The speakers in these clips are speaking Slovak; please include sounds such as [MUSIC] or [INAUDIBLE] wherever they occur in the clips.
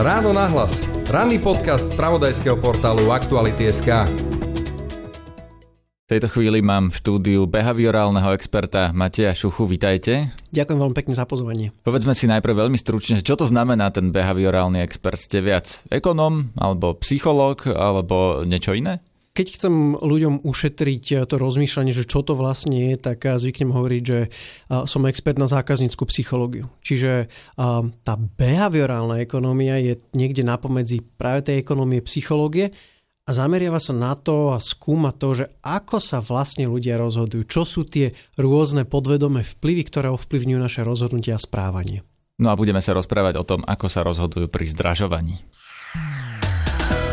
Ráno nahlas. Ranný podcast z pravodajského portálu Aktuality.sk. V tejto chvíli mám v štúdiu behaviorálneho experta Mateja Šuchu. Vítajte. Ďakujem veľmi pekne za pozvanie. Povedzme si najprv veľmi stručne, čo to znamená ten behaviorálny expert? Ste viac ekonom, alebo psychológ, alebo niečo iné? Keď chcem ľuďom ušetriť eh, to rozmýšľanie, že čo to vlastne je, tak eh, zvyknem hovoriť, že eh, som expert na zákazníckú psychológiu. Čiže tá behaviorálna ekonomia je niekde napomedzi práve tej ekonomie psychológie a zameriava sa na to a skúma to, že ako sa vlastne ľudia rozhodujú, čo sú tie rôzne podvedomé vplyvy, ktoré ovplyvňujú naše rozhodnutia a správanie. No a budeme sa rozprávať o tom, ako sa rozhodujú pri zdražovaní.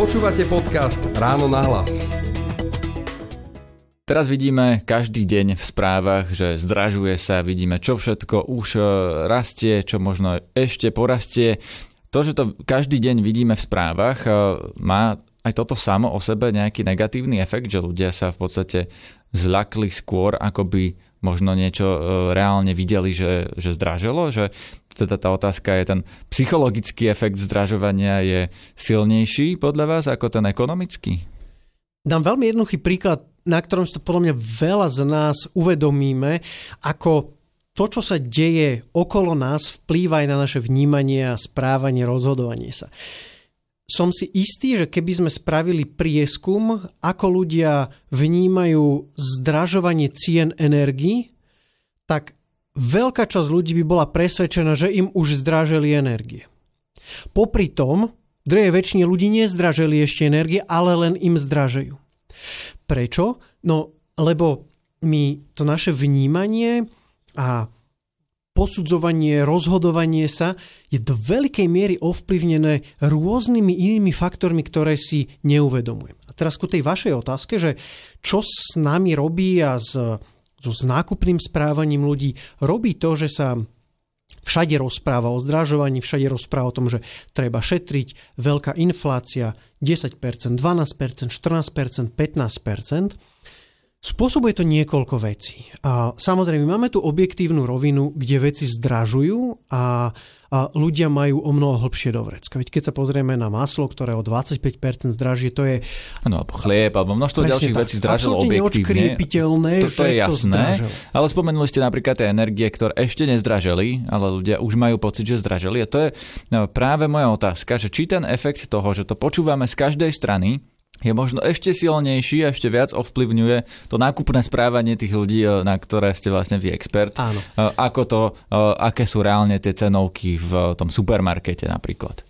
Počúvate podcast Ráno na hlas. Teraz vidíme každý deň v správach, že zdražuje sa, vidíme čo všetko už e, rastie, čo možno ešte porastie. To, že to každý deň vidíme v správach, e, má aj toto samo o sebe nejaký negatívny efekt, že ľudia sa v podstate zľakli skôr, ako by možno niečo e, reálne videli, že, že zdražilo, že teda tá otázka je ten psychologický efekt zdražovania je silnejší podľa vás ako ten ekonomický? Dám veľmi jednoduchý príklad na ktorom si to podľa mňa veľa z nás uvedomíme, ako to, čo sa deje okolo nás, vplýva aj na naše vnímanie a správanie, rozhodovanie sa. Som si istý, že keby sme spravili prieskum, ako ľudia vnímajú zdražovanie cien energii, tak veľká časť ľudí by bola presvedčená, že im už zdraželi energie. Popri tom, druhej väčšine ľudí nezdraželi ešte energie, ale len im zdražejú. Prečo? No, lebo my to naše vnímanie a posudzovanie, rozhodovanie sa je do veľkej miery ovplyvnené rôznymi inými faktormi, ktoré si neuvedomujem. A teraz ku tej vašej otázke, že čo s nami robí a s, so nákupným správaním ľudí, robí to, že sa všade rozpráva o zdražovaní, všade rozpráva o tom, že treba šetriť, veľká inflácia, 10%, 12%, 14%, 15%. Spôsobuje to niekoľko vecí. A samozrejme, máme tu objektívnu rovinu, kde veci zdražujú a, a ľudia majú o mnoho hlbšie do vrecka. Veď keď sa pozrieme na maslo, ktoré o 25% zdražie, to je... Áno, alebo chlieb, alebo množstvo ďalších tak. vecí zdražilo objektívne. To, to je jasné, to ale spomenuli ste napríklad tie energie, ktoré ešte nezdraželi, ale ľudia už majú pocit, že zdraželi. A to je no, práve moja otázka, že či ten efekt toho, že to počúvame z každej strany, je možno ešte silnejší a ešte viac ovplyvňuje to nákupné správanie tých ľudí, eh, na ktoré ste vlastne vy expert. Áno. Eh, ako to, eh, aké sú reálne tie cenovky v tom supermarkete napríklad.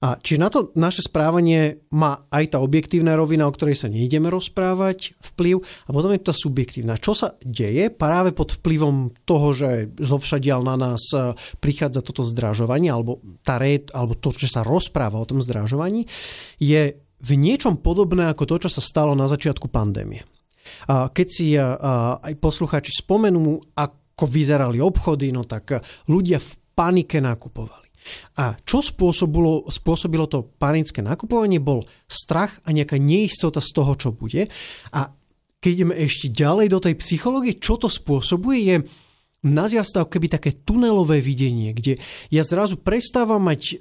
A či na to naše správanie má aj tá objektívna rovina, o ktorej sa nejdeme rozprávať, vplyv, a potom je tá subjektívna. Čo sa deje práve pod vplyvom toho, že zovšadial na nás prichádza toto zdražovanie, alebo, tá red, alebo to, že sa rozpráva o tom zdražovaní, je v niečom podobné ako to, čo sa stalo na začiatku pandémie. Keď si aj poslucháči spomenú, ako vyzerali obchody, no tak ľudia v panike nakupovali. A čo spôsobilo, spôsobilo to panické nakupovanie, bol strach a nejaká neistota z toho, čo bude. A keď ideme ešte ďalej do tej psychológie, čo to spôsobuje, je nazýva sa to keby také tunelové videnie, kde ja zrazu prestávam mať e,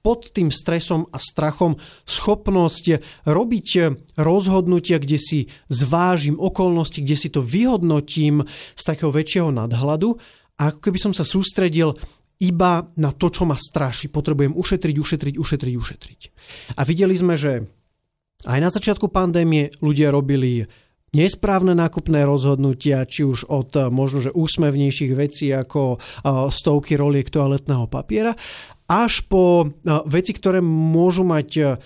pod tým stresom a strachom schopnosť robiť e, rozhodnutia, kde si zvážim okolnosti, kde si to vyhodnotím z takého väčšieho nadhľadu a ako keby som sa sústredil iba na to, čo ma straší. Potrebujem ušetriť, ušetriť, ušetriť, ušetriť. A videli sme, že aj na začiatku pandémie ľudia robili nesprávne nákupné rozhodnutia, či už od eh, možno, že úsmevnejších vecí ako eh, stovky roliek toaletného papiera, až po eh, veci, ktoré môžu mať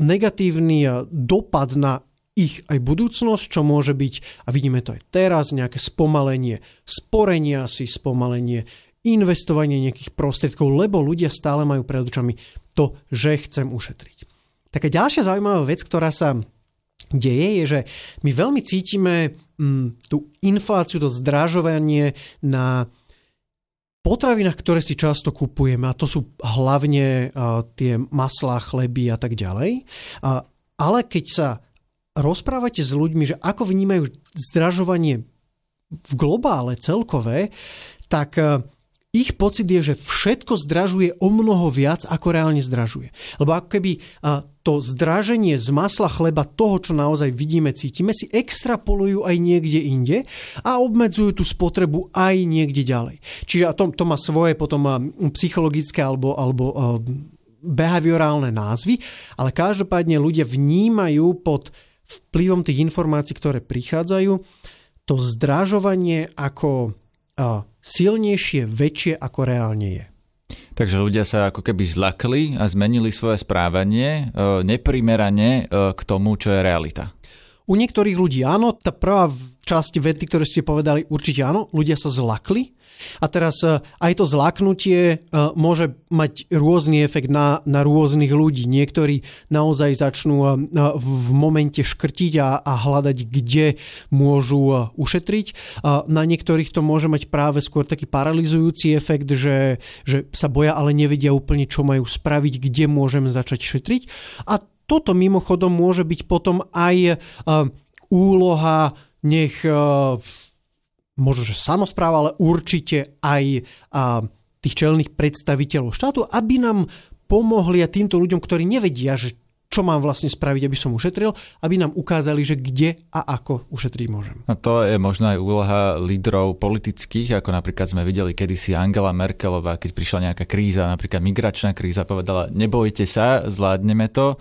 negatívny dopad na ich aj budúcnosť, čo môže byť, a vidíme to aj teraz, nejaké spomalenie sporenia si, spomalenie investovanie nejakých prostriedkov, lebo ľudia stále majú pred očami to, že chcem ušetriť. Taká ďalšia zaujímavá vec, ktorá sa deje, je, že my veľmi cítime mm, tú infláciu, to zdražovanie na potravinách, ktoré si často kupujeme, a to sú hlavne tie maslá, chleby a tak ďalej. Ale keď sa rozprávate s ľuďmi, že ako vnímajú zdražovanie v globále celkové, tak ich pocit je, že všetko zdražuje o mnoho viac, ako reálne zdražuje. Lebo ako keby to zdraženie z masla chleba, toho, čo naozaj vidíme, cítime, si extrapolujú aj niekde inde a obmedzujú tú spotrebu aj niekde ďalej. Čiže to, to má svoje potom psychologické alebo, alebo behaviorálne názvy, ale každopádne ľudia vnímajú pod vplyvom tých informácií, ktoré prichádzajú, to zdražovanie ako silnejšie, väčšie ako reálne je. Takže ľudia sa ako keby zlakli a zmenili svoje správanie e, neprimerane e, k tomu, čo je realita. U niektorých ľudí áno, tá prvá časť vety, ktoré ste povedali, určite áno, ľudia sa zlakli a teraz e, aj to zlaknutie e, môže mať rôzny efekt na, na rôznych ľudí. Niektorí naozaj začnú e, v momente škrtiť a, a hľadať, kde môžu ušetriť. Na niektorých to môže mať práve skôr taký paralizujúci efekt, že, že sa boja, ale nevedia úplne, čo majú spraviť, kde môžem začať šetriť. A toto mimochodom môže byť potom aj úloha nech možno, že samozpráva, ale určite aj a, tých čelných predstaviteľov štátu, aby nám pomohli a týmto ľuďom, ktorí nevedia, že čo mám vlastne spraviť, aby som ušetril, aby nám ukázali, že kde a ako ušetriť môžem. No to je možno aj úloha lídrov politických, ako napríklad sme videli kedysi Angela Merkelová, keď prišla nejaká kríza, napríklad migračná kríza, povedala, nebojte sa, zvládneme to.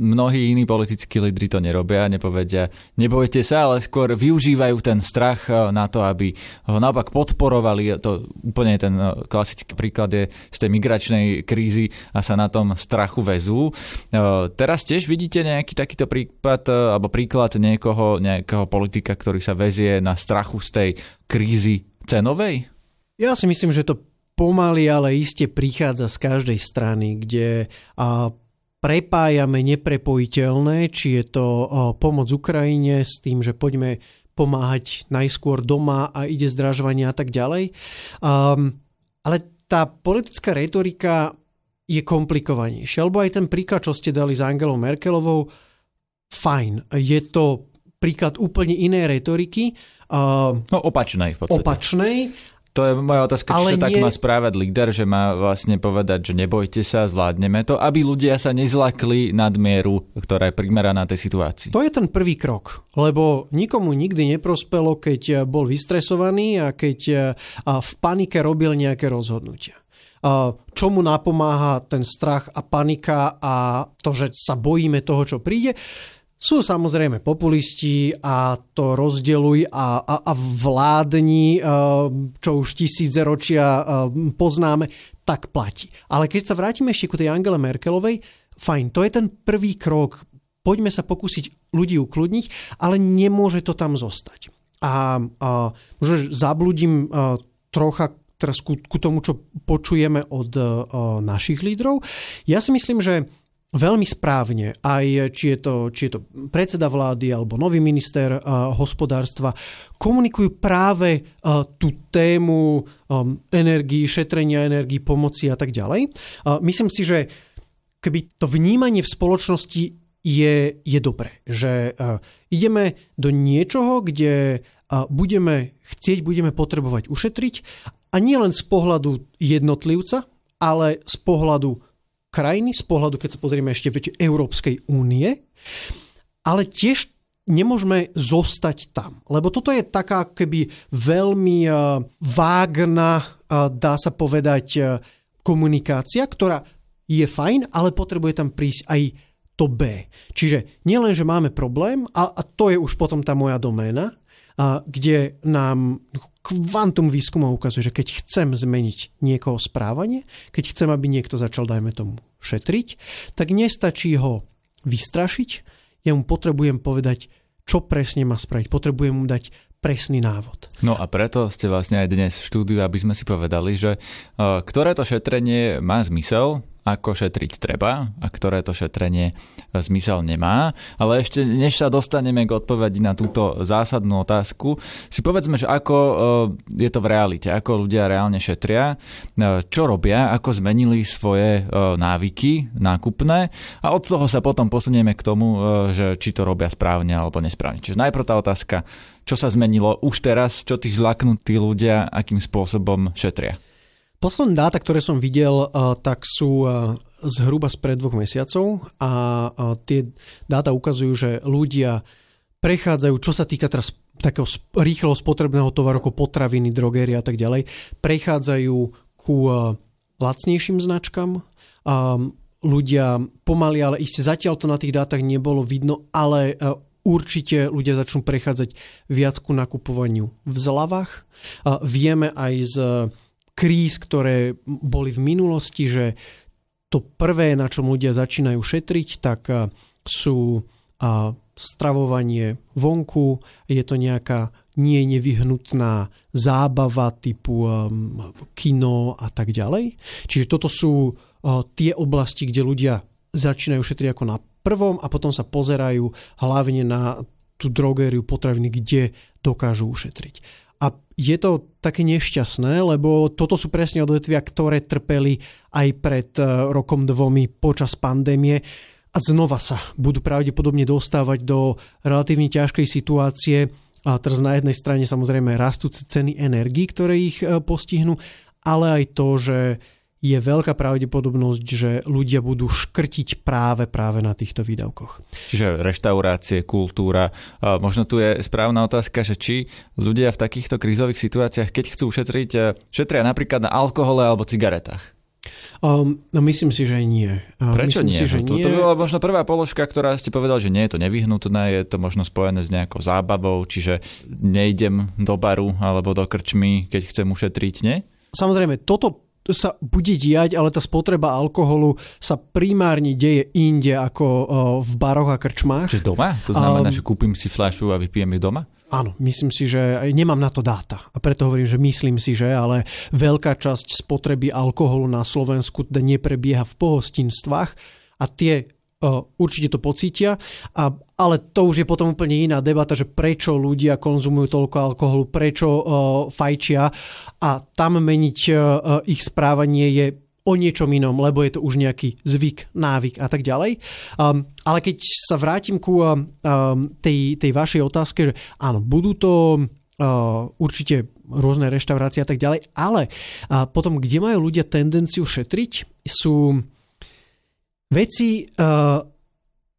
Mnohí iní politickí lídry to nerobia, nepovedia, nebojte sa, ale skôr využívajú ten strach na to, aby ho naopak podporovali. To úplne ten klasický príklad je z tej migračnej krízy a sa na tom strachu vezú Teraz tiež vidíte nejaký takýto prípad e, alebo príklad niekoho, nejakého politika, ktorý sa vezie na strachu z tej krízy cenovej? Ja si myslím, že to pomaly, ale iste prichádza z každej strany, kde a prepájame neprepojiteľné, či je to pomoc Ukrajine s tým, že poďme pomáhať najskôr doma a ide zdražovanie a tak ďalej. Um, ale tá politická retorika je komplikovanejšie. Alebo aj ten príklad, čo ste dali s Angelou Merkelovou, fajn. Je to príklad úplne inej retoriky. no opačnej v podstate. Opačnej. To je moja otázka, či sa nie... tak má správať líder, že má vlastne povedať, že nebojte sa, zvládneme to, aby ľudia sa nezlakli nadmieru, ktorá je primeraná tej situácii. To je ten prvý krok, lebo nikomu nikdy neprospelo, keď bol vystresovaný a keď v panike robil nejaké rozhodnutia čomu napomáha ten strach a panika a to, že sa bojíme toho, čo príde. Sú samozrejme populisti a to rozdeluj a, a, a vládni, čo už tisíce ročia poznáme, tak platí. Ale keď sa vrátime ešte ku tej Angele Merkelovej, fajn, to je ten prvý krok. Poďme sa pokúsiť ľudí ukludniť, ale nemôže to tam zostať. A, a možno zabludím trocha teraz ku, ku tomu, čo počujeme od uh, našich lídrov. Ja si myslím, že veľmi správne, aj či je to, či je to predseda vlády alebo nový minister uh, hospodárstva, komunikujú práve uh, tú tému um, energii, šetrenia energii, pomoci a tak ďalej. Uh, myslím si, že keby to vnímanie v spoločnosti je, je dobré, že uh, ideme do niečoho, kde budeme chcieť, budeme potrebovať ušetriť a nie len z pohľadu jednotlivca, ale z pohľadu krajiny, z pohľadu, keď sa pozrieme ešte väčšie Európskej únie, ale tiež nemôžeme zostať tam. Lebo toto je taká keby veľmi uh, vágna, uh, dá sa povedať, uh, komunikácia, ktorá je fajn, ale potrebuje tam prísť aj to B. Čiže nielen, že máme problém, a, a to je už potom tá moja doména, kde nám kvantum výskumov ukazuje, že keď chcem zmeniť niekoho správanie, keď chcem, aby niekto začal, dajme tomu, šetriť, tak nestačí ho vystrašiť, ja mu potrebujem povedať, čo presne má spraviť. Potrebujem mu dať presný návod. No a preto ste vlastne aj dnes v štúdiu, aby sme si povedali, že uh, ktoré to šetrenie má zmysel, ako šetriť treba a ktoré to šetrenie zmysel nemá. Ale ešte než sa dostaneme k odpovedi na túto zásadnú otázku, si povedzme, že ako e, je to v realite, ako ľudia reálne šetria, e, čo robia, ako zmenili svoje e, návyky nákupné a od toho sa potom posunieme k tomu, že či to robia správne alebo nesprávne. Čiže najprv tá otázka, čo sa zmenilo už teraz, čo tí zlaknutí ľudia, akým spôsobom šetria. Posledné dáta, ktoré som videl, eh, tak sú eh, zhruba spred dvoch mesiacov a tie dáta ukazujú, že ľudia prechádzajú, čo sa týka teraz takého rýchleho spotrebného tovaru ako potraviny, drogéry a tak ďalej, prechádzajú ku eh, lacnejším značkám. Ľudia pomaly, ale iste zatiaľ to na tých dátach nebolo vidno, ale určite ľudia začnú prechádzať viac ku nakupovaniu v zľavách. Vieme aj z kríz, ktoré boli v minulosti, že to prvé, na čom ľudia začínajú šetriť, tak sú stravovanie vonku, je to nejaká nie nevyhnutná zábava typu um, kino a tak ďalej. Čiže toto sú tie oblasti, kde ľudia začínajú šetriť ako na prvom a potom sa pozerajú hlavne na tú drogériu potraviny, kde dokážu ušetriť. A je to také nešťastné, lebo toto sú presne odvetvia, ktoré trpeli aj pred e, rokom dvomi počas pandémie a znova sa budú pravdepodobne dostávať do relatívne ťažkej situácie. A teraz na jednej strane samozrejme rastúce ceny energii, ktoré ich e, postihnú, ale aj to, že je veľká pravdepodobnosť, že ľudia budú škrtiť práve práve na týchto výdavkoch. Čiže reštaurácie, kultúra. Možno tu je správna otázka, že či ľudia v takýchto krízových situáciách, keď chcú šetriť, e, šetria napríklad na alkohole alebo cigaretách. Um, no myslím si, že nie. Prečo myslím nie? Si, že to, nie. to bola možno prvá položka, ktorá ste povedal, že nie je to nevyhnutné, je to možno spojené s nejakou zábavou, čiže nejdem do baru alebo do krčmy, keď chcem ušetriť, nie? Samozrejme, toto sa bude diať, ale tá spotreba alkoholu sa primárne deje inde ako v baroch a krčmách. Čiže doma? To znamená, um, že kúpim si fľašu a vypijem ju doma? Áno, myslím si, že nemám na to dáta. A preto hovorím, že myslím si, že ale veľká časť spotreby alkoholu na Slovensku neprebieha v pohostinstvách a tie určite to pocítia, a, ale to už je potom úplne iná debata, že prečo ľudia konzumujú toľko alkoholu, prečo uh, fajčia a tam meniť uh, ich správanie je o niečom inom, lebo je to už nejaký zvyk, návyk a tak ďalej. Um, ale keď sa vrátim ku um, tej, tej vašej otázke, že áno, budú to Uh, určite rôzne reštaurácie a tak ďalej, ale uh, potom, kde majú ľudia tendenciu šetriť, sú veci, eh,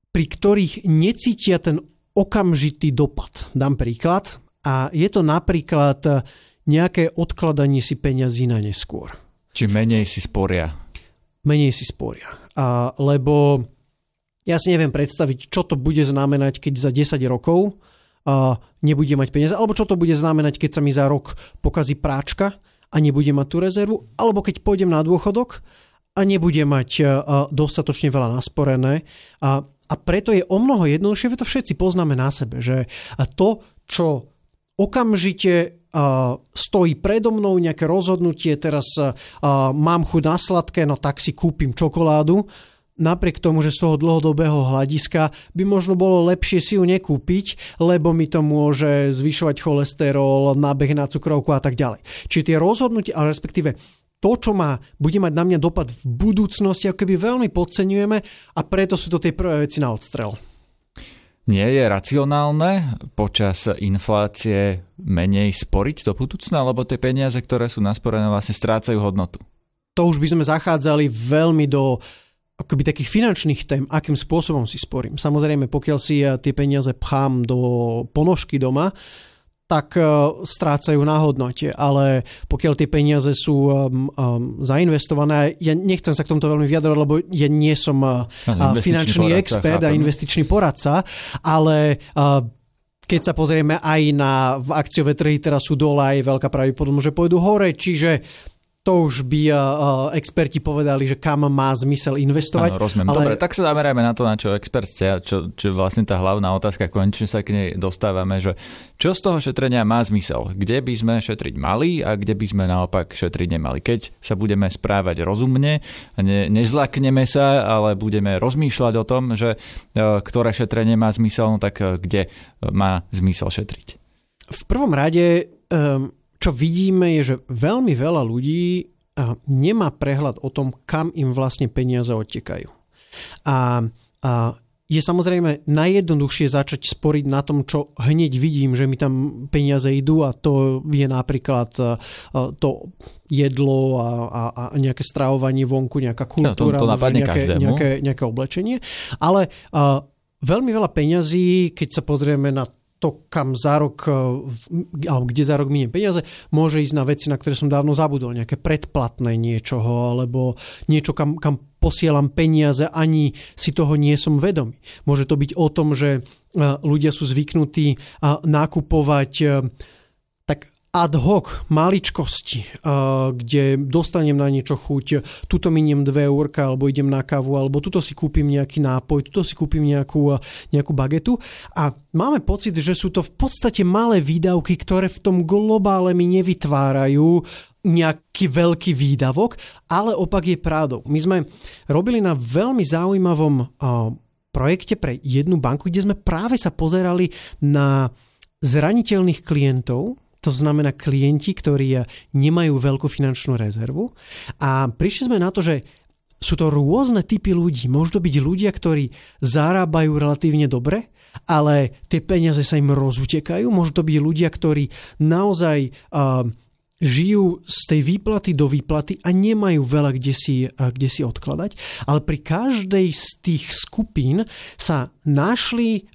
pri ktorých necítia ten okamžitý dopad. Dám príklad. A je to napríklad eh, nejaké odkladanie si peňazí na neskôr. Či menej si sporia. Menej si sporia. A, lebo ja si neviem predstaviť, čo to bude znamenať, keď za 10 rokov a, nebude mať peniaze, alebo čo to bude znamenať, keď sa mi za rok pokazí práčka a nebude mať tú rezervu, alebo keď pôjdem na dôchodok a nebude mať e, dostatočne veľa nasporené. A, a preto je o mnoho jednoduchšie, to všetci poznáme na sebe, že to, čo okamžite stojí predo mnou nejaké rozhodnutie, teraz mám chuť na sladké, no tak si kúpim čokoládu, napriek tomu, že z toho dlhodobého hľadiska by možno bolo lepšie si ju nekúpiť, lebo mi to môže zvyšovať cholesterol, nábeh na cukrovku a tak ďalej. Čiže tie rozhodnutia, ale respektíve to, čo má, bude mať na mňa dopad v budúcnosti, ako keby veľmi podceňujeme a preto sú to tie prvé veci na odstrel. Nie je racionálne počas inflácie menej sporiť do budúcna, lebo tie peniaze, ktoré sú nasporené, vlastne strácajú hodnotu? To už by sme zachádzali veľmi do akoby takých finančných tém, akým spôsobom si sporím. Samozrejme, pokiaľ si ja tie peniaze pchám do ponožky doma, tak e, strácajú na hodnote. Ale pokiaľ tie peniaze sú um, um, zainvestované, ja nechcem sa k tomuto veľmi vyjadrovať, lebo ja nie som uh, finančný poradca, expert chápem. a investičný poradca, ale uh, keď sa pozrieme aj na v akciové trhy teraz sú dole, aj veľká pravdepodobnosť, že pôjdu hore, čiže to už by uh, experti povedali, že kam má zmysel investovať. Áno, rozumiem. Ale... Dobre, tak sa zamerajme na to, na čo expert ste a čo, čo vlastne tá hlavná otázka, konečne sa k nej dostávame, že čo z toho šetrenia má zmysel? Kde by sme šetriť mali a kde by sme naopak šetriť nemali? Keď sa budeme správať rozumne, ne, nezlakneme sa, ale budeme rozmýšľať o tom, že uh, ktoré šetrenie má zmysel, no tak uh, kde má zmysel šetriť? V prvom rade um, čo vidíme je, že veľmi veľa ľudí nemá prehľad o tom, kam im vlastne peniaze odtekajú. A, a je samozrejme najjednoduchšie začať sporiť na tom, čo hneď vidím, že mi tam peniaze idú a to je napríklad to jedlo a, a, a nejaké stravovanie vonku, nejaká kultúra, no, to, to nejaké, nejaké, nejaké oblečenie. Ale a, veľmi veľa peňazí, keď sa pozrieme na to, kam za rok, e, alebo kde za rok miniem peniaze, môže ísť na veci, na ktoré som dávno zabudol. Nejaké predplatné niečoho, alebo niečo, kam, kam posielam peniaze, ani si toho nie som vedomý. Môže to byť o tom, že e, ľudia sú zvyknutí nakupovať e, ad hoc maličkosti, kde dostanem na niečo chuť, tuto miniem 2 eurka, alebo idem na kávu, alebo tuto si kúpim nejaký nápoj, tuto si kúpim nejakú, nejakú bagetu. A máme pocit, že sú to v podstate malé výdavky, ktoré v tom globále mi nevytvárajú nejaký veľký výdavok, ale opak je pravdou. My sme robili na veľmi zaujímavom projekte pre jednu banku, kde sme práve sa pozerali na zraniteľných klientov, to znamená klienti, ktorí nemajú veľkú finančnú rezervu. A prišli sme na to, že sú to rôzne typy ľudí. Môžu to byť ľudia, ktorí zarábajú relatívne dobre, ale tie peniaze sa im rozutekajú. Môžu to byť ľudia, ktorí naozaj uh, žijú z tej výplaty do výplaty a nemajú veľa kde si, kde si odkladať. Ale pri každej z tých skupín sa našli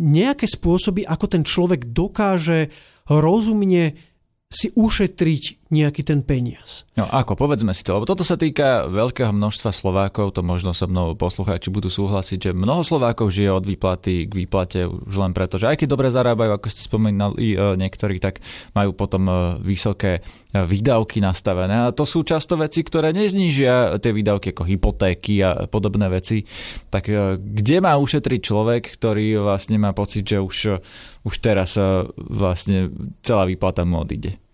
nejaké spôsoby, ako ten človek dokáže rozumne si ušetriť nejaký ten peniaz. No ako, povedzme si to, lebo toto sa týka veľkého množstva Slovákov, to možno so mnou poslucháči budú súhlasiť, že mnoho Slovákov žije od výplaty k výplate už len preto, že aj keď dobre zarábajú, ako ste spomínali e, niektorí, tak majú potom e, vysoké e, výdavky nastavené a to sú často veci, ktoré neznížia tie výdavky ako hypotéky a podobné veci. Tak kde má ušetriť človek, ktorý vlastne má pocit, že už, už teraz vlastne celá výplata mu odíde?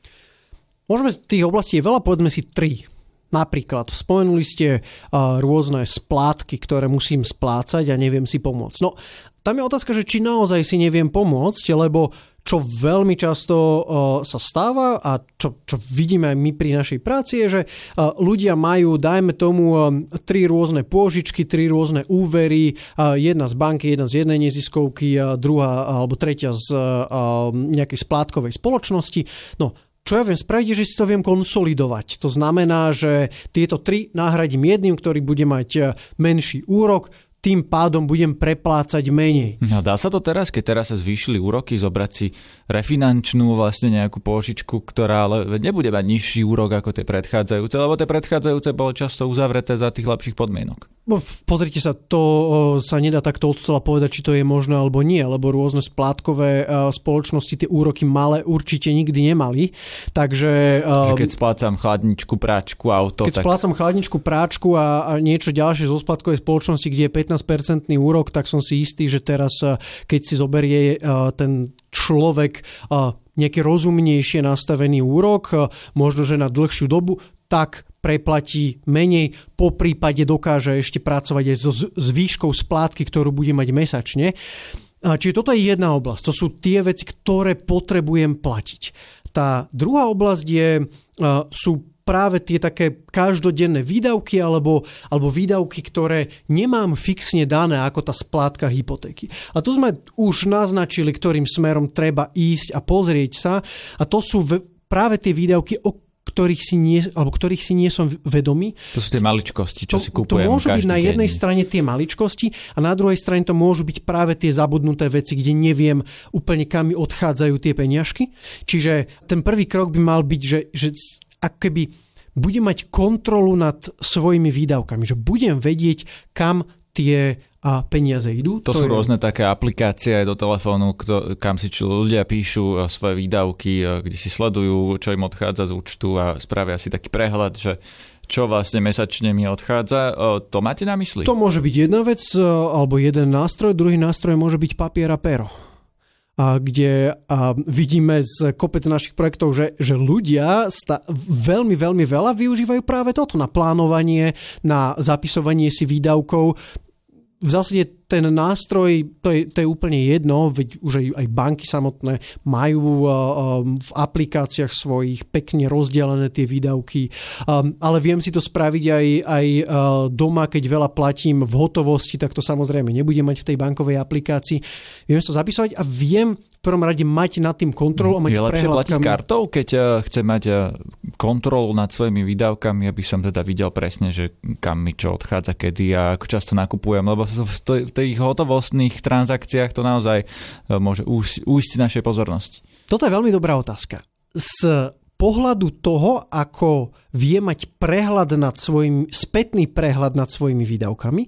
Môžeme z tých oblastí je veľa, povedzme si tri. Napríklad, spomenuli ste uh, rôzne splátky, ktoré musím splácať a neviem si pomôcť. No, tam je otázka, že či naozaj si neviem pomôcť, lebo čo veľmi často uh, sa stáva a čo, čo vidíme aj my pri našej práci je, že uh, ľudia majú, dajme tomu, tri rôzne pôžičky, tri rôzne úvery, jedna z banky, jedna z jednej neziskovky, uh, druhá alebo tretia z nejakej splátkovej spoločnosti. No, čo ja viem spraviť, že si to viem konsolidovať. To znamená, že tieto tri nahradím jedným, ktorý bude mať eh, menší úrok, tým pádom budem preplácať menej. No dá sa to teraz, keď teraz sa zvýšili úroky, zobrať si refinančnú vlastne nejakú pôžičku, ktorá ale nebude mať nižší úrok ako tie predchádzajúce, lebo tie predchádzajúce boli často uzavreté za tých lepších podmienok. No, pozrite sa, to sa nedá takto od stola povedať, či to je možné alebo nie, lebo rôzne splátkové spoločnosti tie úroky malé určite nikdy nemali. Takže... Že keď splácam chladničku, práčku, auto... Keď tak... splácam chladničku, práčku a, a niečo ďalšie zo splátkovej spoločnosti, kde je 15-percentný úrok, tak som si istý, že teraz, keď si zoberie ten človek nejaký rozumnejšie nastavený úrok, možno že na dlhšiu dobu, tak preplatí menej, po prípade dokáže ešte pracovať aj so zvýškou splátky, ktorú bude mať mesačne. Čiže toto je jedna oblasť. To sú tie veci, ktoré potrebujem platiť. Tá druhá oblasť je, sú práve tie také každodenné výdavky alebo, alebo výdavky, ktoré nemám fixne dané ako tá splátka hypotéky. A tu sme už naznačili, ktorým smerom treba ísť a pozrieť sa. A to sú práve tie výdavky, o ktorých si nie, alebo ktorých si nie som vedomý. To sú tie maličkosti, čo to, si kupujem To môžu byť na jednej deň. strane tie maličkosti a na druhej strane to môžu byť práve tie zabudnuté veci, kde neviem úplne kam mi odchádzajú tie peňažky. Čiže ten prvý krok by mal byť, že, že ak keby budem mať kontrolu nad svojimi výdavkami, že budem vedieť, kam tie a peniaze idú. To, to sú je... rôzne také aplikácie aj do telefónu, kto, kam si ľudia píšu svoje výdavky, kde si sledujú, čo im odchádza z účtu a spravia si taký prehľad, že čo vlastne mesačne mi odchádza. To máte na mysli? To môže byť jedna vec, alebo jeden nástroj, druhý nástroj môže byť papier a pero a kde a vidíme z kopec našich projektov, že, že ľudia sta, veľmi, veľmi veľa využívajú práve toto na plánovanie, na zapisovanie si výdavkov v zásade ten nástroj, to je, to je úplne jedno, veď už aj, aj banky samotné majú uh, um, v aplikáciách svojich pekne rozdelené tie výdavky, um, ale viem si to spraviť aj, aj uh, doma, keď veľa platím v hotovosti, tak to samozrejme nebudem mať v tej bankovej aplikácii. Viem to zapisovať a viem prvom rade mať nad tým kontrolu a mať Je lepšie platiť kartou, keď uh, chce mať uh, kontrolu nad svojimi výdavkami, aby som teda videl presne, že kam mi čo odchádza, kedy a ako často nakupujem, lebo v tých hotovostných transakciách to naozaj uh, môže újsť našej pozornosti. Toto je veľmi dobrá otázka. Z pohľadu toho, ako vie mať prehľad nad svojim, spätný prehľad nad svojimi výdavkami,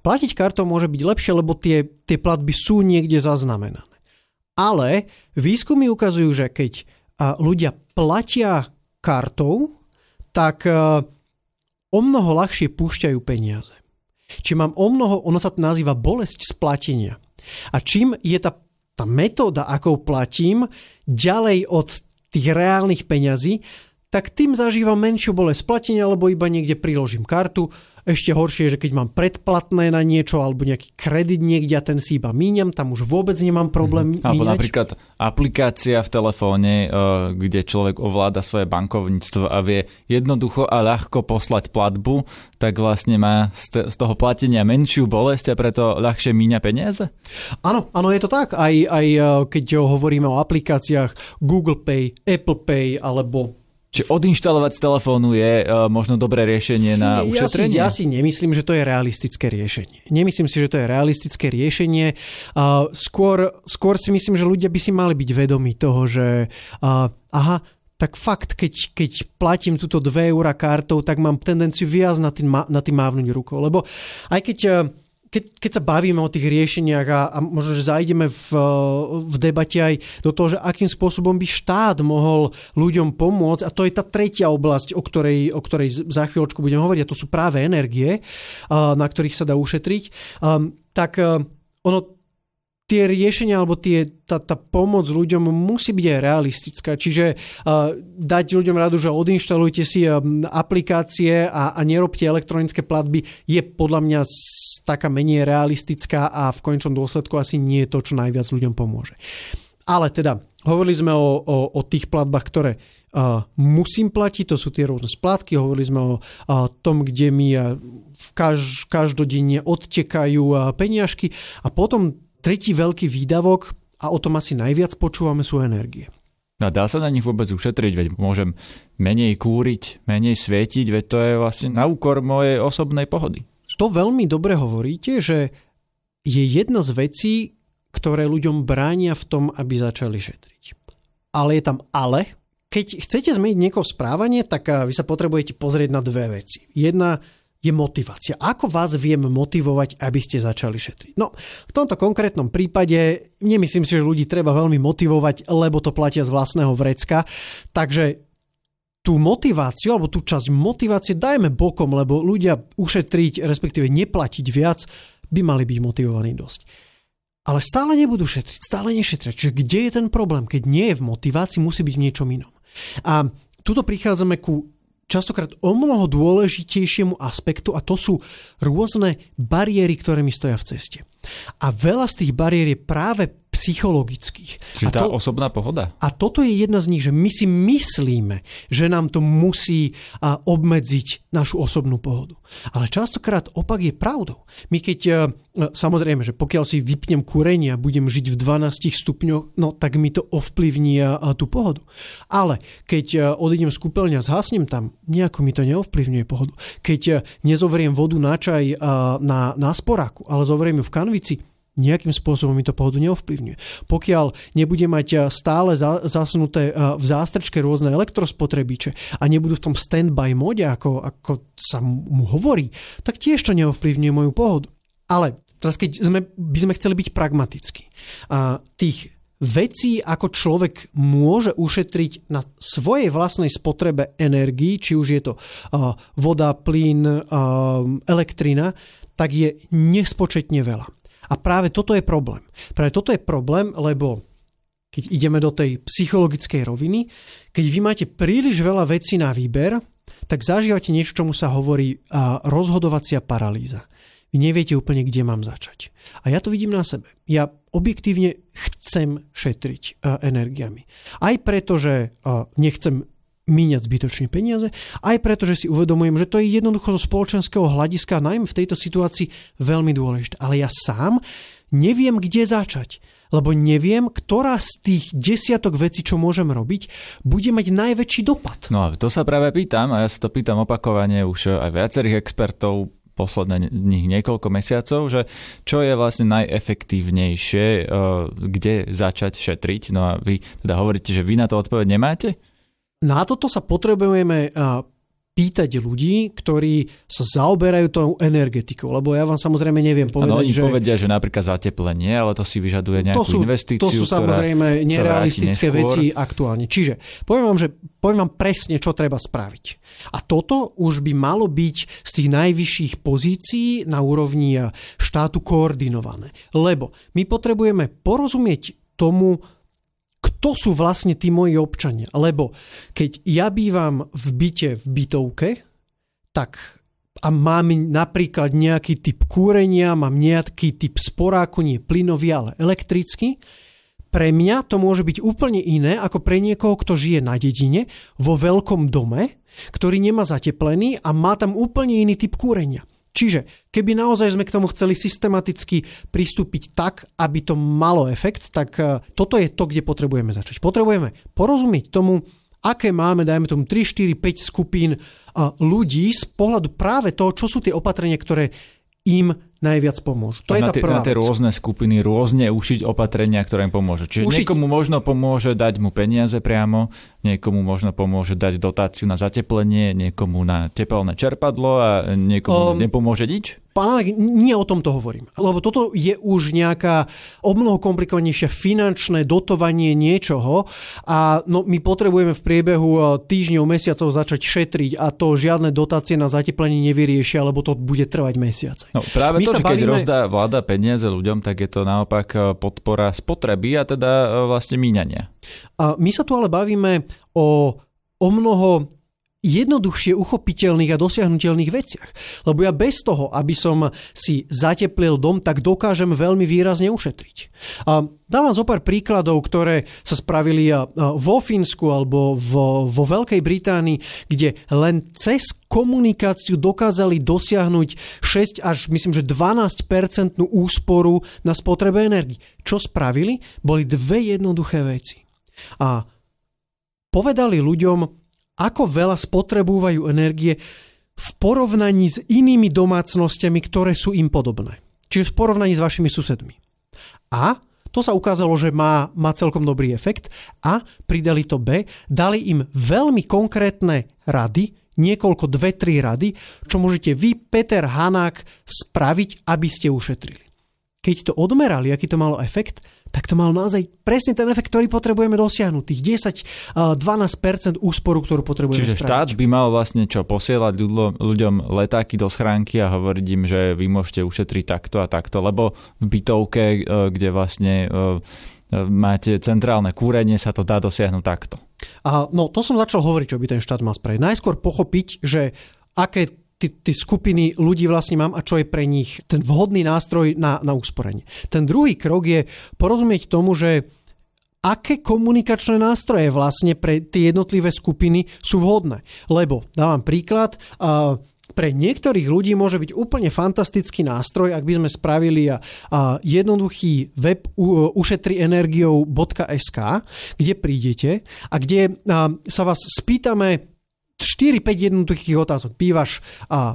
platiť kartou môže byť lepšie, lebo tie, tie platby sú niekde zaznamenané. Ale výskumy ukazujú, že keď ľudia platia kartou, tak o mnoho ľahšie púšťajú peniaze. Či mám o mnoho, ono sa to nazýva bolesť splatenia. A čím je tá, tá metóda, akou platím, ďalej od tých reálnych peňazí, tak tým zažívam menšiu bolesť splatenia, lebo iba niekde priložím kartu, ešte horšie je, že keď mám predplatné na niečo alebo nejaký kredit niekde a ten si iba míňam, tam už vôbec nemám problém mm. Alebo napríklad aplikácia v telefóne, eh, kde človek ovláda svoje bankovníctvo a vie jednoducho a ľahko poslať platbu, tak vlastne má z toho platenia menšiu bolesť a preto ľahšie míňa peniaze? Áno, áno, je to tak. Aj, aj eh, keď hovoríme o aplikáciách Google Pay, Apple Pay alebo Čiže odinštalovať z telefónu je uh, možno dobré riešenie na ušetrenie? Ja si, ja si nemyslím, že to je realistické riešenie. Nemyslím si, že to je realistické riešenie. Uh, skôr, skôr si myslím, že ľudia by si mali byť vedomí toho, že uh, aha, tak fakt, keď, keď platím túto 2 eurá kartou, tak mám tendenciu viac na tým, na tým mávnuť rukou. Lebo aj keď keď, keď sa bavíme o tých riešeniach a, a možno, že zajdeme v, v debate aj do toho, že akým spôsobom by štát mohol ľuďom pomôcť, a to je tá tretia oblasť, o ktorej, o ktorej za chvíľočku budem hovoriť, a to sú práve energie, na ktorých sa dá ušetriť, tak ono tie riešenia alebo tie, tá, tá pomoc ľuďom musí byť aj realistická. Čiže uh, dať ľuďom radu, že odinštalujte si uh, aplikácie a, a nerobte elektronické platby je podľa mňa taká menej realistická a v končnom dôsledku asi nie je to, čo najviac ľuďom pomôže. Ale teda, hovorili sme o, o, o tých platbách, ktoré uh, musím platiť, to sú tie rôzne splátky, hovorili sme o uh, tom, kde mi uh, v kaž, každodenne odtekajú uh, peniažky a potom tretí veľký výdavok, a o tom asi najviac počúvame, sú energie. No dá sa na nich vôbec ušetriť, veď môžem menej kúriť, menej svietiť, veď to je vlastne na úkor mojej osobnej pohody to veľmi dobre hovoríte, že je jedna z vecí, ktoré ľuďom bránia v tom, aby začali šetriť. Ale je tam ale. Keď chcete zmeniť niekoho správanie, tak eh, vy sa potrebujete pozrieť na dve veci. Jedna je motivácia. Ako vás viem motivovať, aby ste začali šetriť? No, v tomto konkrétnom prípade nemyslím si, že ľudí treba veľmi motivovať, lebo to platia z vlastného vrecka. Takže tú motiváciu, alebo tú časť motivácie dajme bokom, lebo ľudia ušetriť, respektíve neplatiť viac, by mali byť motivovaní dosť. Ale stále nebudú šetriť, stále nešetria. Čiže kde je ten problém? Keď nie je v motivácii, musí byť v niečom inom. A tuto prichádzame ku častokrát o mnoho dôležitejšiemu aspektu a to sú rôzne bariéry, ktoré mi stoja v ceste. A veľa z tých bariér je práve psychologických. Čiže a tá to, osobná pohoda? A toto je jedna z nich, že my si myslíme, že nám to musí obmedziť našu osobnú pohodu. Ale častokrát opak je pravdou. My keď, a, samozrejme, že pokiaľ si vypnem kúrenie a budem žiť v 12 stupňoch, no tak mi to ovplyvní tú pohodu. Ale keď a, odídem z kúpeľňa a zhasnem tam, nejako mi to neovplyvňuje pohodu. Keď a, nezoveriem vodu na čaj na, na sporáku, ale zoveriem ju v kanvici, nejakým spôsobom mi to pohodu neovplyvňuje. Pokiaľ nebude mať eh, stále zasnuté eh, v zástrčke rôzne elektrospotrebiče a nebudú v tom stand-by mode, ako, ako sa mu hovorí, tak tiež to neovplyvňuje moju pohodu. Ale teraz keď sme, by sme chceli byť pragmatickí, a tých vecí, ako človek môže ušetriť na svojej vlastnej spotrebe energii, či už je to uh, voda, plyn, elektrina, tak je nespočetne veľa. A práve toto je problém. Práve toto je problém, lebo keď ideme do tej psychologickej roviny, keď vy máte príliš veľa vecí na výber, tak zažívate niečo, čomu sa hovorí rozhodovacia paralýza. Vy neviete úplne, kde mám začať. A ja to vidím na sebe. Ja objektívne chcem šetriť energiami. Aj preto, že nechcem míňať zbytočne peniaze, aj preto, že si uvedomujem, že to je jednoducho zo spoločenského hľadiska, najmä v tejto situácii, veľmi dôležité. Ale ja sám neviem, kde začať lebo neviem, ktorá z tých desiatok vecí, čo môžem robiť, bude mať najväčší dopad. No a to sa práve pýtam, a ja sa to pýtam opakovane už aj viacerých expertov, posledných niekoľko mesiacov, že čo je vlastne najefektívnejšie, eh, kde začať šetriť. No a vy teda hovoríte, že vy na to odpoveď nemáte? Na toto sa potrebujeme eh, pýtať ľudí, ktorí sa zaoberajú tou energetikou, lebo ja vám samozrejme neviem povedať, ano, oni že... povedia, že napríklad zateplenie, ale to si vyžaduje nejakú to sú, investíciu, To sú samozrejme nerealistické veci aktuálne. Čiže poviem vám, že poviem vám presne, čo treba spraviť. A toto už by malo byť z tých najvyšších pozícií na úrovni štátu koordinované. Lebo my potrebujeme porozumieť tomu, kto sú vlastne tí moji občania. Lebo keď ja bývam v byte v bytovke, tak a mám napríklad nejaký typ kúrenia, mám nejaký typ sporáku, nie plynový, ale elektrický, pre mňa to môže byť úplne iné ako pre niekoho, kto žije na dedine, vo veľkom dome, ktorý nemá zateplený a má tam úplne iný typ kúrenia. Čiže keby naozaj sme k tomu chceli systematicky pristúpiť tak, aby to malo efekt, tak e, toto je to, kde potrebujeme začať. Potrebujeme porozumieť tomu, aké máme, dajme tomu 3, 4, 5 skupín ľudí z pohľadu práve toho, čo sú tie opatrenia, ktoré im najviac pomôžu. To je na tá prvá na tie rôzne skupiny rôzne ušiť opatrenia, ktoré im pomôžu. Čiže Ušiť- niekomu možno pomôže dať mu peniaze priamo, niekomu možno pomôže dať dotáciu na zateplenie, niekomu na tepelné čerpadlo a niekomu Um, nepomôže nič? Pán Alek, nie o tomto hovorím. Lebo toto je už nejaká o mnoho komplikovanejšie finančné dotovanie niečoho a no, my potrebujeme v priebehu eh, týždňov, mesiacov začať šetriť a to žiadne dotácie na zateplenie nevyriešia, lebo to bude trvať mesiace. No, práve My to, že keď bavíme- rozdá vláda peniaze ľuďom, tak je to naopak e, podpora spotreby a teda e, vlastne míňania. A my sa tu ale bavíme o, o mnoho jednoduchšie uchopiteľných a dosiahnutelných veciach. Lebo ja bez toho, aby som si zateplil dom, tak dokážem veľmi výrazne ušetriť. A dávam zo pár príkladov, ktoré sa spravili vo Fínsku alebo vo, vo Veľkej Británii, kde len cez komunikáciu dokázali dosiahnuť 6 až myslím, že 12% úsporu na spotrebe energii. Čo spravili? Boli dve jednoduché veci. A povedali ľuďom, ako veľa spotrebúvajú energie v porovnaní s inými domácnosťami, ktoré sú im podobné. Čiže v porovnaní s vašimi susedmi. A to sa ukázalo, že má, má celkom dobrý efekt a pridali to B, dali im veľmi konkrétne rady, niekoľko, dve, tri rady, čo môžete vy, Peter Hanák, spraviť, aby ste ušetrili. Keď to odmerali, aký to malo efekt, tak to mal naozaj presne ten efekt, ktorý potrebujeme dosiahnuť. Tých 10-12% úsporu, ktorú potrebujeme Čiže spraviť. štát by mal vlastne čo, posielať ľuďom, ľuďom letáky do schránky a hovoriť im, že vy môžete ušetriť takto a takto, lebo v bytovke, e, kde vlastne e, e, máte centrálne kúrenie, sa to dá dosiahnuť takto. A, no, to som začal hovoriť, čo by ten štát mal spraviť. Najskôr pochopiť, že aké tie skupiny ľudí vlastne mám a čo je pre nich ten vhodný nástroj na, na usporenie. Ten druhý krok je porozumieť tomu, že aké komunikačné nástroje vlastne pre tie jednotlivé skupiny sú vhodné. Lebo, dávam príklad, pre niektorých ľudí môže byť úplne fantastický nástroj, ak by sme spravili jednoduchý web ušetrienergiou.sk, kde prídete a kde sa vás spýtame 4-5 jednoduchých otázok. Bývaš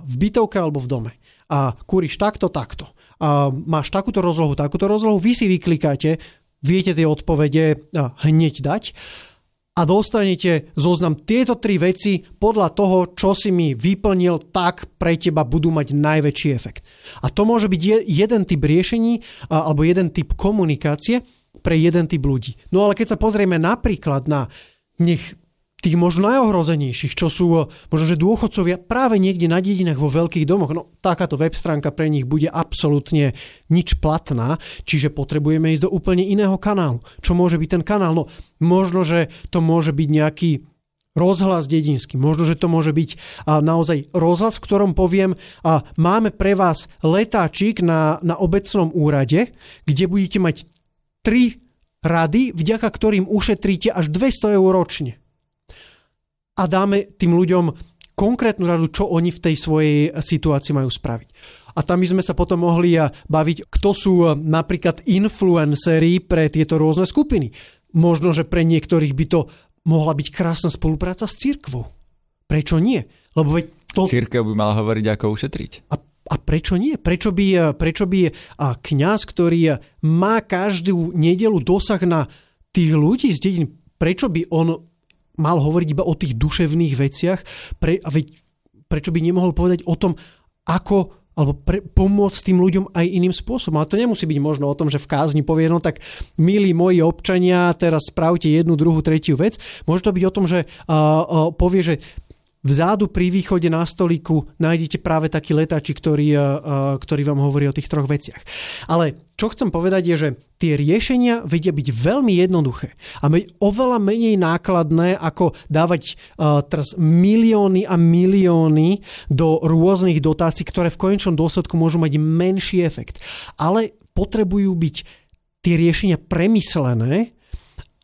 v bytovke alebo v dome. A kúriš takto, takto. A, máš takúto rozlohu, takúto rozlohu. Vy si vyklikáte, viete tie odpovede hneď dať. a dostanete zoznam tieto tri veci podľa toho, čo si mi vyplnil, tak pre teba budú mať najväčší efekt. A to môže byť jeden typ riešení alebo jeden typ komunikácie pre jeden typ ľudí. No ale keď sa pozrieme napríklad na nech tých možno najohrozenejších, čo sú eh, možno, že dôchodcovia práve niekde na dedinách vo veľkých domoch. No takáto web stránka pre nich bude absolútne nič platná, čiže potrebujeme ísť do úplne iného kanálu. Čo môže byť ten kanál? No možno, že to môže byť nejaký rozhlas dedinský. Možno, že to môže byť naozaj rozhlas, v ktorom poviem, máme pre vás letáčik na, na obecnom úrade, kde budete mať tri rady, vďaka ktorým ušetríte až 200 eur ročne a dáme tým ľuďom konkrétnu radu, čo oni v tej svojej situácii majú spraviť. A tam by sme sa potom mohli baviť, kto sú napríklad influenceri pre tieto rôzne skupiny. Možno, že pre niektorých by to mohla byť krásna spolupráca s církvou. Prečo nie? Lebo veď to... Církev by mala hovoriť, ako ušetriť. A a prečo nie? Prečo by, prečo by kňaz, ktorý má každú nedelu dosah na tých ľudí z dedín, prečo by on mal hovoriť iba o tých duševných veciach, pre, a veď, prečo by nemohol povedať o tom, ako alebo pre, pomôcť tým ľuďom aj iným spôsobom. Ale to nemusí byť možno o tom, že v kázni povie, no tak milí moji občania, teraz spravte jednu, druhú, tretiu vec. Môže to byť o tom, že uh, uh, povie, že Vzadu pri východe na stoliku nájdete práve taký letáčik, ktorý, uh, ktorý vám hovorí o tých troch veciach. Ale čo chcem povedať je, že tie riešenia vedia byť veľmi jednoduché a oveľa menej nákladné, ako dávať uh, teraz milióny a milióny do rôznych dotácií, ktoré v konečnom dôsledku môžu mať menší efekt. Ale potrebujú byť tie riešenia premyslené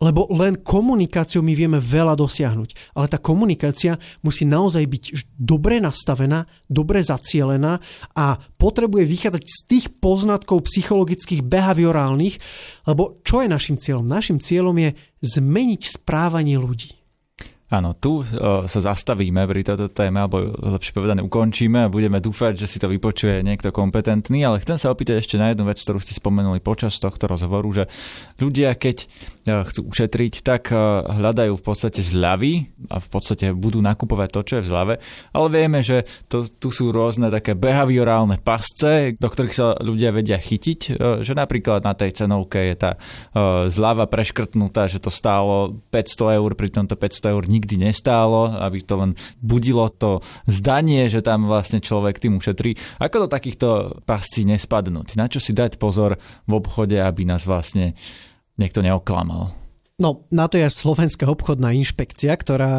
lebo len komunikáciou my vieme veľa dosiahnuť. Ale tá komunikácia musí naozaj byť dobre nastavená, dobre zacielená a potrebuje vychádzať z tých poznatkov psychologických, behaviorálnych, lebo čo je našim cieľom? Našim cieľom je zmeniť správanie ľudí. Áno, tu uh, sa zastavíme pri tejto téme, alebo lepšie povedané ukončíme a budeme dúfať, že si to vypočuje niekto kompetentný, ale chcem sa opýtať ešte na jednu vec, ktorú ste spomenuli počas tohto rozhovoru, že ľudia, keď uh, chcú ušetriť, tak uh, hľadajú v podstate zľavy a v podstate budú nakupovať to, čo je v zľave, ale vieme, že to, tu sú rôzne také behaviorálne pasce, do ktorých sa ľudia vedia chytiť, že napríklad na tej cenovke je tá zľava preškrtnutá, že to stálo 500 eur, pri tomto 500 eur nikdy nestálo, aby to len budilo to zdanie, že tam vlastne človek tým ušetrí. Ako do takýchto pascí nespadnúť? Na čo si dať pozor v obchode, aby nás vlastne niekto neoklamal? No, na to je Slovenská obchodná inšpekcia, ktorá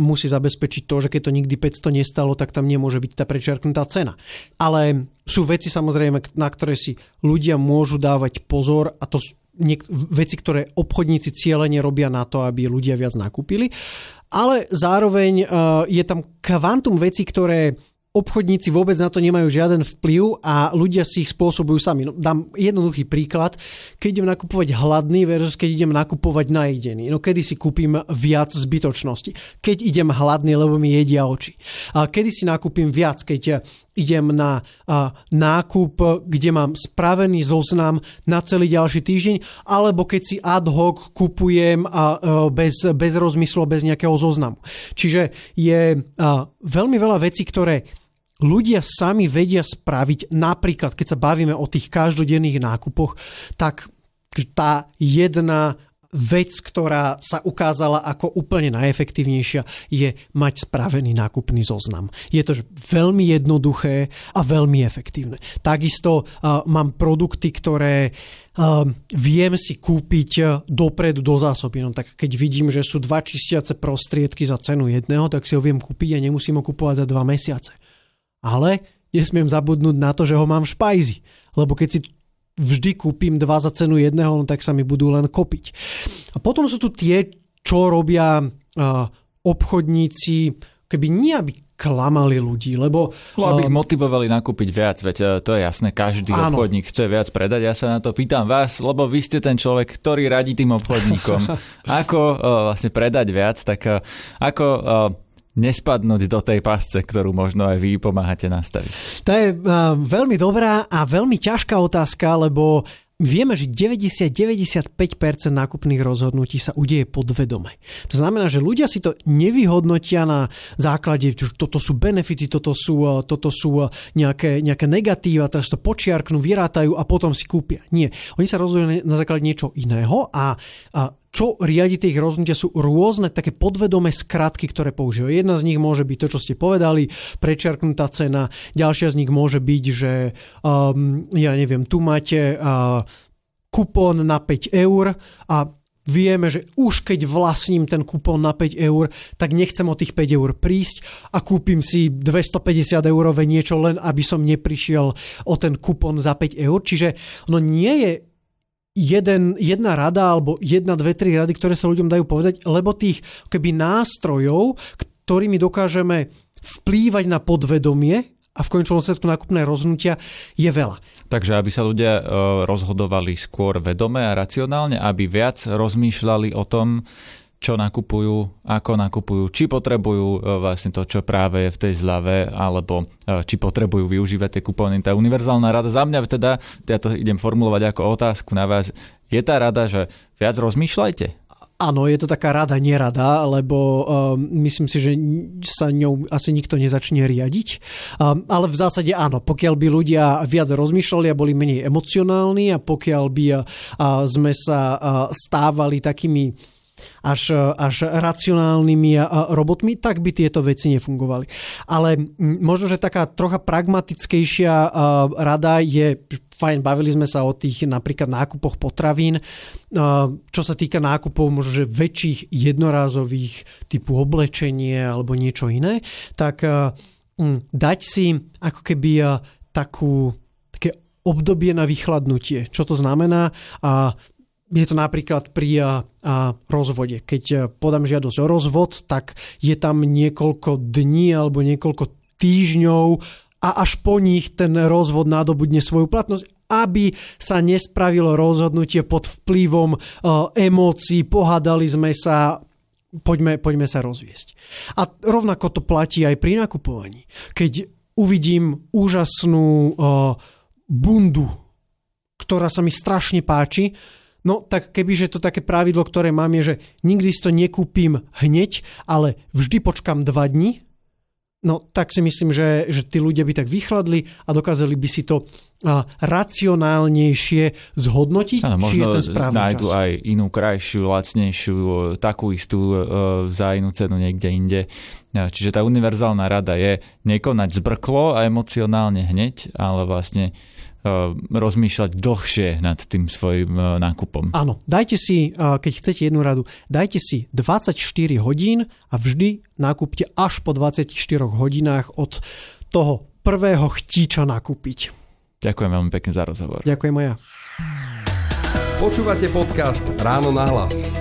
musí zabezpečiť to, že keď to nikdy 500 nestalo, tak tam nemôže byť tá prečerknutá cena. Ale sú veci samozrejme, na ktoré si ľudia môžu dávať pozor a to niek- veci, ktoré obchodníci cieľene robia na to, aby ľudia viac nakúpili ale zároveň uh, je tam kvantum veci, ktoré obchodníci vôbec na to nemajú žiaden vplyv a ľudia si ich spôsobujú sami. No, dám jednoduchý príklad. Keď idem nakupovať hladný versus keď idem nakupovať najedený. No kedy si kúpim viac zbytočnosti? Keď idem hladný, lebo mi jedia oči. A kedy si nakúpim viac? Keď idem na a, nákup, kde mám spravený zoznam na celý ďalší týždeň, alebo keď si ad hoc kupujem a, a, bez, bez rozmyslu, bez nejakého zoznamu. Čiže je a, veľmi veľa vecí, ktoré ľudia sami vedia spraviť, napríklad keď sa bavíme o tých každodenných nákupoch, tak tá jedna vec, ktorá sa ukázala ako úplne najefektívnejšia, je mať spravený nákupný zoznam. Je to veľmi jednoduché a veľmi efektívne. Takisto uh, mám produkty, ktoré uh, viem si kúpiť dopredu do zásoby. No tak keď vidím, že sú dva čistiace prostriedky za cenu jedného, tak si ho viem kúpiť a nemusím ho kúpovať za dva mesiace ale nesmiem zabudnúť na to, že ho mám v špajzi. Lebo keď si vždy kúpim dva za cenu jedného, no tak sa mi budú len kopiť. A potom sú tu tie, čo robia obchodníci, keby nie aby klamali ľudí, lebo... No, aby ich motivovali nakúpiť viac, veď to je jasné, každý áno. obchodník chce viac predať. Ja sa na to pýtam vás, lebo vy ste ten človek, ktorý radí tým obchodníkom. [LAUGHS] ako uh, vlastne predať viac, tak uh, ako uh, nespadnúť do tej pasce, ktorú možno aj vy pomáhate nastaviť? To je uh, veľmi dobrá a veľmi ťažká otázka, lebo vieme, že 90-95% nákupných rozhodnutí sa udeje podvedome. To znamená, že ľudia si to nevyhodnotia na základe, že toto sú benefity, toto sú, e, toto sú e, nejaké, nejaké negatíva, teraz to počiarknú, vyrátajú a potom si kúpia. Nie. Oni sa rozhodujú na základe niečo iného a, a čo riadi tie ich rozhodnutia sú rôzne také podvedomé skratky, ktoré používajú. Jedna z nich môže byť to, čo ste povedali, prečerknutá cena, ďalšia z nich môže byť, že um, ja neviem, tu máte uh, kupón na 5 eur a vieme, že už keď vlastním ten kupón na 5 eur, tak nechcem o tých 5 eur prísť a kúpim si 250 eurové niečo len, aby som neprišiel o ten kupón za 5 eur. Čiže no nie je jeden, jedna rada alebo jedna, dve, tri rady, ktoré sa ľuďom dajú povedať, lebo tých keby nástrojov, ktorými dokážeme vplývať na podvedomie a v konečnom sledku nákupné rozhodnutia je veľa. Takže aby sa ľudia e, rozhodovali skôr vedome a racionálne, aby viac rozmýšľali o tom, čo nakupujú, ako nakupujú, či potrebujú e, vlastne to, čo práve je v tej zľave, alebo e, či potrebujú využívať tie kupóny. Tá univerzálna rada za mňa teda, ja to idem formulovať ako otázku na vás, je tá rada, že viac rozmýšľajte? Áno, je to taká rada, nerada, lebo um, myslím si, že sa ňou asi nikto nezačne riadiť. Um, ale v zásade áno, pokiaľ by ľudia viac rozmýšľali a boli menej emocionálni a pokiaľ by uh, sme sa uh, stávali takými až, až racionálnymi robotmi, tak by tieto veci nefungovali. Ale možno, že taká trocha pragmatickejšia rada je, fajn, bavili sme sa o tých napríklad nákupoch potravín, čo sa týka nákupov možno, že väčších jednorázových typu oblečenie alebo niečo iné, tak dať si ako keby takú také obdobie na vychladnutie. Čo to znamená? A je to napríklad pri rozvode. Keď podám žiadosť o rozvod, tak je tam niekoľko dní alebo niekoľko týždňov a až po nich ten rozvod nadobudne svoju platnosť, aby sa nespravilo rozhodnutie pod vplyvom emócií, pohádali sme sa, poďme, poďme sa rozviesť. A rovnako to platí aj pri nakupovaní. Keď uvidím úžasnú bundu, ktorá sa mi strašne páči, No tak kebyže to také pravidlo, ktoré mám je, že nikdy si to nekúpim hneď, ale vždy počkam dva dni, no tak si myslím, že, že tí ľudia by tak vychladli a dokázali by si to a, racionálnejšie zhodnotiť, ano, či je ten správny nájdu čas. aj inú krajšiu, lacnejšiu, takú istú e, za inú cenu niekde inde. Čiže tá univerzálna rada je nekonať zbrklo a emocionálne hneď, ale vlastne rozmýšľať dlhšie nad tým svojim eh, nákupom. Áno, dajte si, eh, keď chcete jednu radu, dajte si 24 hodín a vždy nakúpte až po 24 hodinách od toho prvého chtíča nakúpiť. Ďakujem veľmi pekne za rozhovor. Ďakujem aj ja. Počúvate podcast Ráno na hlas.